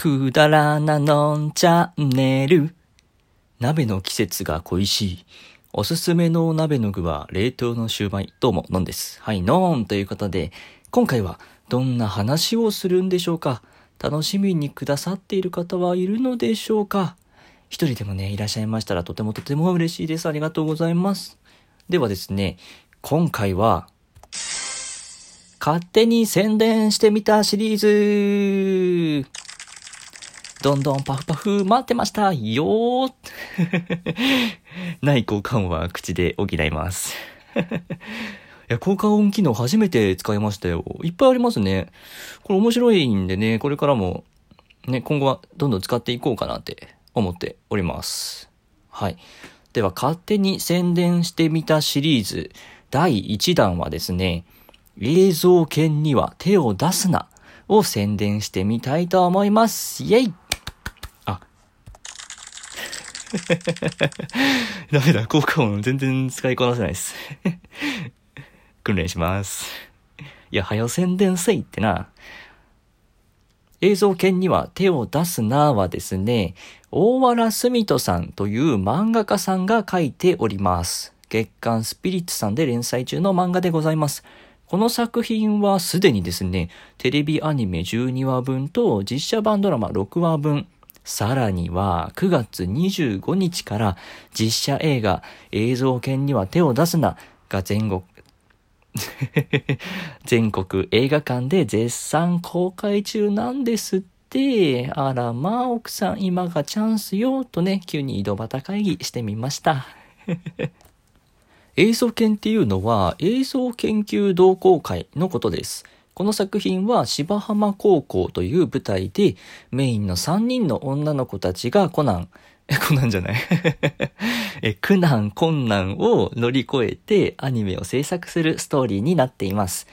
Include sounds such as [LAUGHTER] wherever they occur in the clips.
くだらなのんチャンネル。鍋の季節が恋しい。おすすめの鍋の具は冷凍のシューマイ。どうも、のんです。はい、のんということで、今回はどんな話をするんでしょうか楽しみにくださっている方はいるのでしょうか一人でもね、いらっしゃいましたらとてもとても嬉しいです。ありがとうございます。ではですね、今回は、勝手に宣伝してみたシリーズどんどんパフパフ待ってましたよー [LAUGHS] ない効果音は口で補います。[LAUGHS] いや、効果音機能初めて使いましたよ。いっぱいありますね。これ面白いんでね、これからも、ね、今後はどんどん使っていこうかなって思っております。はい。では、勝手に宣伝してみたシリーズ第1弾はですね、映像犬には手を出すなを宣伝してみたいと思います。イェイ。[LAUGHS] ダメだ、効果音全然使いこなせないです。[LAUGHS] 訓練します。いや、早宣伝せいってな。映像犬には手を出すなはですね、大原住人さんという漫画家さんが書いております。月刊スピリッツさんで連載中の漫画でございます。この作品はすでにですね、テレビアニメ12話分と実写版ドラマ6話分、さらには9月25日から実写映画映像犬には手を出すなが全国、[LAUGHS] 全国映画館で絶賛公開中なんですって、あらまあ奥さん今がチャンスよとね、急に井戸端会議してみました。[LAUGHS] 映像研っていうのは映像研究同好会のことです。この作品は芝浜高校という舞台でメインの3人の女の子たちがコナン、え、コナンじゃない [LAUGHS] え、苦難、困難を乗り越えてアニメを制作するストーリーになっています。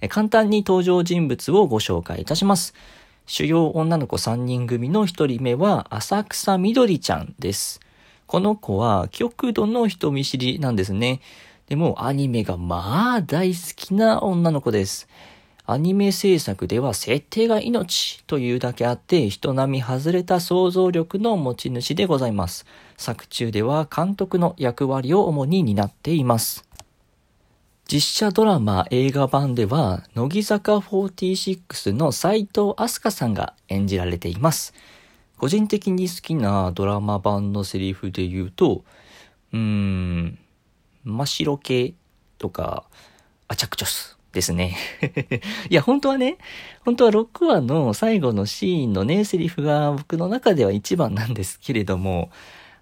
え簡単に登場人物をご紹介いたします。主要女の子3人組の1人目は浅草みどりちゃんです。この子は極度の人見知りなんですね。でもアニメがまあ大好きな女の子です。アニメ制作では設定が命というだけあって人並み外れた想像力の持ち主でございます。作中では監督の役割を主に担っています。実写ドラマ映画版では乃木坂46の斎藤飛鳥さんが演じられています。個人的に好きなドラマ版のセリフで言うと、うーん、真っ白系とか、アチャクチョスですね。[LAUGHS] いや、本当はね、本当は6話の最後のシーンのね、セリフが僕の中では一番なんですけれども、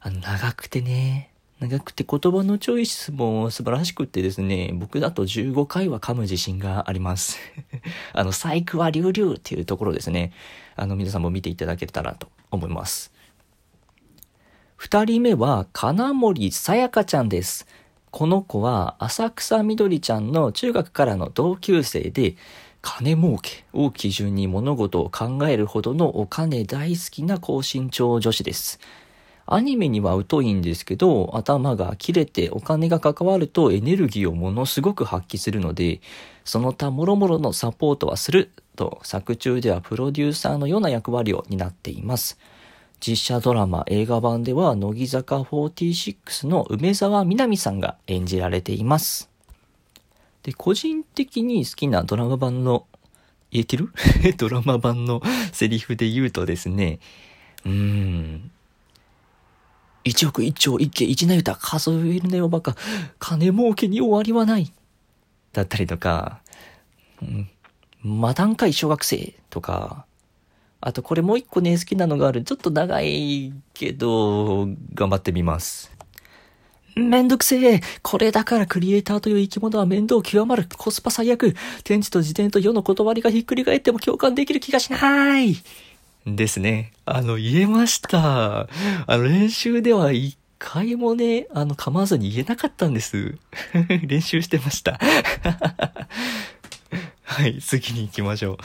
あの、長くてね、長くて言葉のチョイスも素晴らしくってですね、僕だと15回は噛む自信があります。[LAUGHS] あの、細工は流々っていうところですね。あの、皆さんも見ていただけたらと思います。二人目は、金森さやかちゃんです。この子は、浅草みどりちゃんの中学からの同級生で、金儲けを基準に物事を考えるほどのお金大好きな高身長女子です。アニメには疎いんですけど、頭が切れてお金が関わるとエネルギーをものすごく発揮するので、その他諸々のサポートはすると作中ではプロデューサーのような役割を担っています。実写ドラマ、映画版では乃木坂46の梅沢みなみさんが演じられています。で、個人的に好きなドラマ版の、言えてる？[LAUGHS] ドラマ版のセリフで言うとですね、うーん、一億一兆一家一なゆた数えるねよバカ。金儲けに終わりはない。だったりとか、うん、マダンかい小学生とか、あとこれもう一個ね、好きなのがある。ちょっと長いけど、頑張ってみます。めんどくせえ。これだからクリエイターという生き物は面倒極まる。コスパ最悪。天地と自転と世の断りがひっくり返っても共感できる気がしない。ですね。あの、言えました。あの、練習では一回もね、あの、噛まずに言えなかったんです。[LAUGHS] 練習してました。[LAUGHS] はい、次に行きましょう。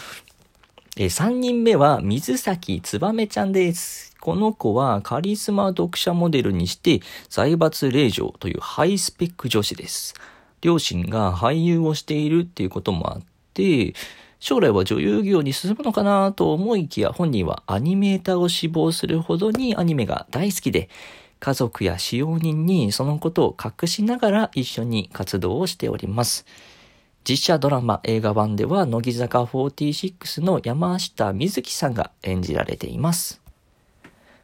え3人目は水崎つばめちゃんです。この子はカリスマ読者モデルにして財閥令嬢というハイスペック女子です。両親が俳優をしているっていうこともあって、将来は女優業に進むのかなと思いきや本人はアニメーターを志望するほどにアニメが大好きで、家族や使用人にそのことを隠しながら一緒に活動をしております。実写ドラマ、映画版では乃木坂46の山下美月さんが演じられています。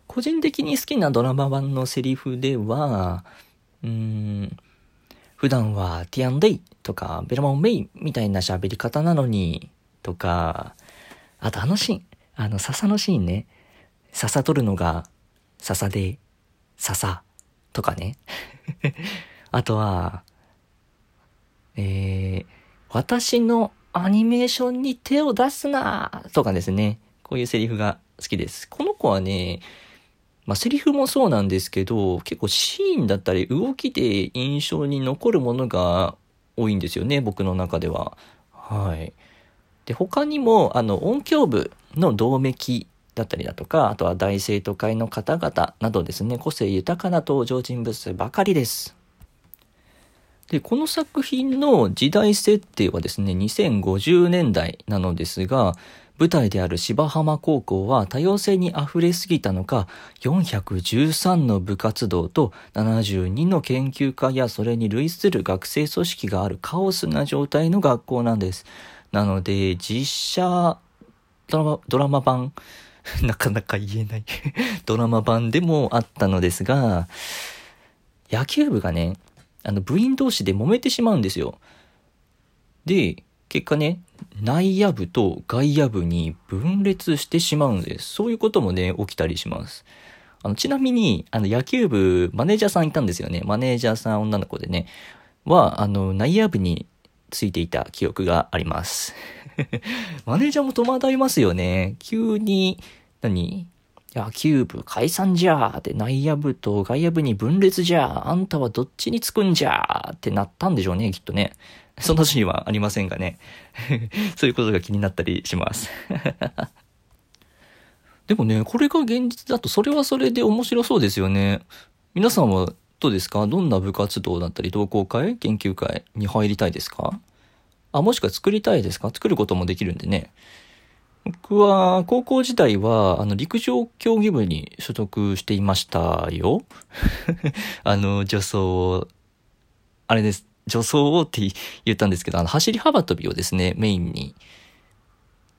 個人的に好きなドラマ版のセリフでは、うん、普段はティアンデイとかベラモンメイみたいな喋り方なのに、とか、あとあのシーン、あの笹のシーンね、笹取るのが笹で、笹とかね。[LAUGHS] あとは、えー、私のアニメーションに手を出すなとかですね。こういうセリフが好きです。この子はね、まあ、セリフもそうなんですけど、結構シーンだったり動きで印象に残るものが多いんですよね、僕の中では。はい。で、他にも、あの、音響部の同盟だったりだとか、あとは大生徒会の方々などですね、個性豊かな登場人物ばかりです。で、この作品の時代設定はですね、2050年代なのですが、舞台である芝浜高校は多様性に溢れすぎたのか、413の部活動と72の研究家やそれに類する学生組織があるカオスな状態の学校なんです。なので、実写ドラマ、ドラマ版、[LAUGHS] なかなか言えない [LAUGHS] ドラマ版でもあったのですが、野球部がね、あの部員同士で揉めてしまうんですよ。で、結果ね、内野部と外野部に分裂してしまうんです。そういうこともね、起きたりします。あの、ちなみに、あの、野球部、マネージャーさんいたんですよね。マネージャーさん女の子でね。は、あの、内野部についていた記憶があります。[LAUGHS] マネージャーも戸惑いますよね。急に、何？野球部解散じゃーって内野部と外野部に分裂じゃーあんたはどっちにつくんじゃーってなったんでしょうね、きっとね。[LAUGHS] そのシーンはありませんがね。[LAUGHS] そういうことが気になったりします。[LAUGHS] でもね、これが現実だとそれはそれで面白そうですよね。皆さんはどうですか？どんな部活動だったり同好会？研究会に入りたいですか？あ、もしくは作りたいですか？作ることもできるんでね。僕は高校時代はあの陸上競技部に所属していましたよ。[LAUGHS] あの女装、あれです。助走をって言ったんですけど、あの、走り幅跳びをですね、メインに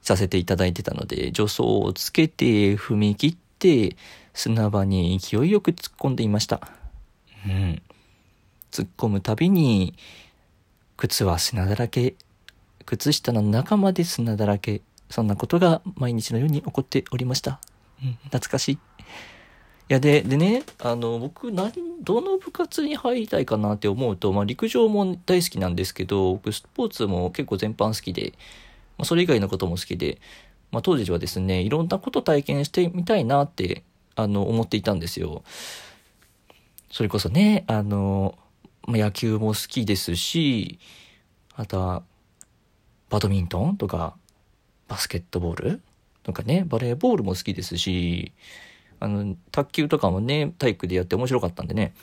させていただいてたので、助走をつけて、踏み切って、砂場に勢いよく突っ込んでいました。うん。突っ込むたびに、靴は砂だらけ、靴下の中まで砂だらけ、そんなことが毎日のように起こっておりました。うん、懐かしい。いや、で、でね、あの、僕、何、どの部活に入りたいかなって思うと、まあ、陸上も大好きなんですけど、僕、スポーツも結構全般好きで、まあ、それ以外のことも好きで、まあ、当時はですね、いろんなこと体験してみたいなって、あの、思っていたんですよ。それこそね、あの、まあ、野球も好きですし、あとは、バドミントンとか、バスケットボール？とかね、バレーボールも好きですし、あの、卓球とかもね、体育でやって面白かったんでね。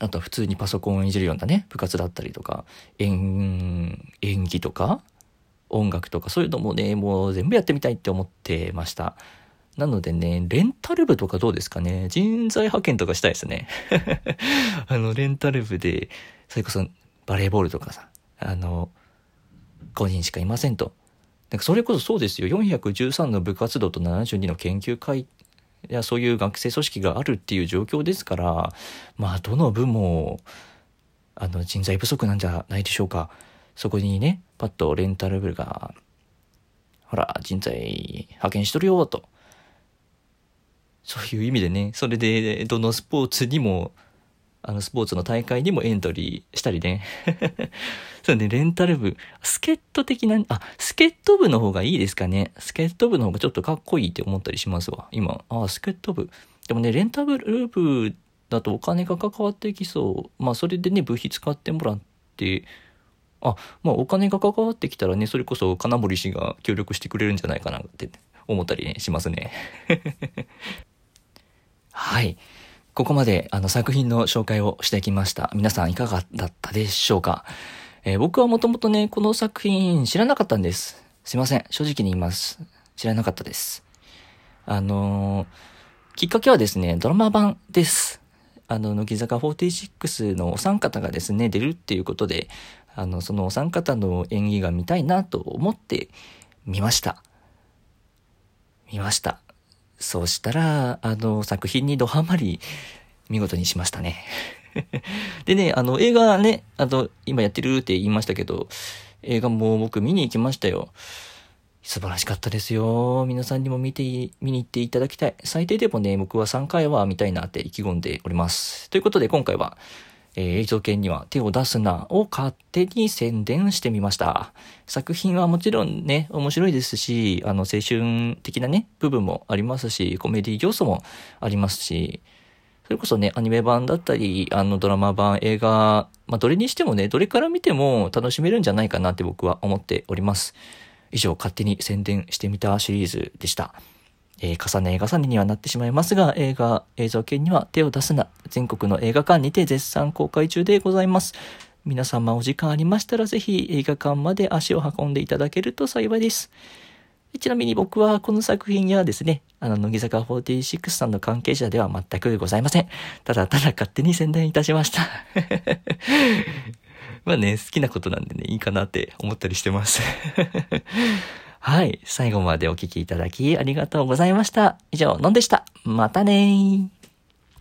あとは普通にパソコンをいじるようなね、部活だったりとか、演、演技とか、音楽とか、そういうのもね、もう全部やってみたいって思ってました。なのでね、レンタル部とかどうですかね？人材派遣とかしたいですね。[LAUGHS] あの、レンタル部で、それこそバレーボールとかさ、あの、5人しかいませんと。なんかそれこそそうですよ。413の部活動と72の研究会や、そういう学生組織があるっていう状況ですから、まあ、どの部も、あの、人材不足なんじゃないでしょうか。そこにね、パッとレンタル部が、ほら、人材派遣しとるよ、と。そういう意味でね、それで、どのスポーツにも、あの、スポーツの大会にもエントリーしたりね。[LAUGHS] そうね、レンタル部。助っ人的な、あ、助っ人部の方がいいですかね。助っ人部の方がちょっとかっこいいって思ったりしますわ。今、あ、助っ人部。でもね、レンタル部だとお金が関わってきそう。まあ、それでね、部費使ってもらって、あ、まあ、お金が関わってきたらね、それこそ金森氏が協力してくれるんじゃないかなって思ったり、しますね。[LAUGHS] はい。ここまであの作品の紹介をしてきました。皆さんいかがだったでしょうか？えー、僕はもともとね、この作品知らなかったんです。すいません。正直に言います。知らなかったです。あのー、きっかけはですね、ドラマ版です。あの、乃木坂46のお三方がですね、出るっていうことで、あの、そのお三方の演技が見たいなと思って見ました。見ました。そうしたら、あの、作品にドハマり、見事にしましたね。[LAUGHS] でね、あの、映画ね、あと、今やってるって言いましたけど、映画も僕見に行きましたよ。素晴らしかったですよ。皆さんにも見て、見に行っていただきたい。最低でもね、僕は3回は見たいなって意気込んでおります。ということで今回は、えー、映像系には手を出すなを勝手に宣伝してみました。作品はもちろんね、面白いですし、あの、青春的なね、部分もありますし、コメディ要素もありますし、それこそね、アニメ版だったり、あの、ドラマ版、映画、まあ、どれにしてもね、どれから見ても楽しめるんじゃないかなって僕は思っております。以上、勝手に宣伝してみたシリーズでした。えー、重ね重ねにはなってしまいますが、映画、映像系には手を出すな、全国の映画館にて絶賛公開中でございます。皆様お時間ありましたらぜひ映画館まで足を運んでいただけると幸いです。ちなみに僕はこの作品やですね、あの、乃木坂46さんの関係者では全くございません。ただただ勝手に宣伝いたしました。[LAUGHS] まあね、好きなことなんでね、いいかなって思ったりしてますはい。最後までお聴きいただきありがとうございました。以上、のんでした。またねー。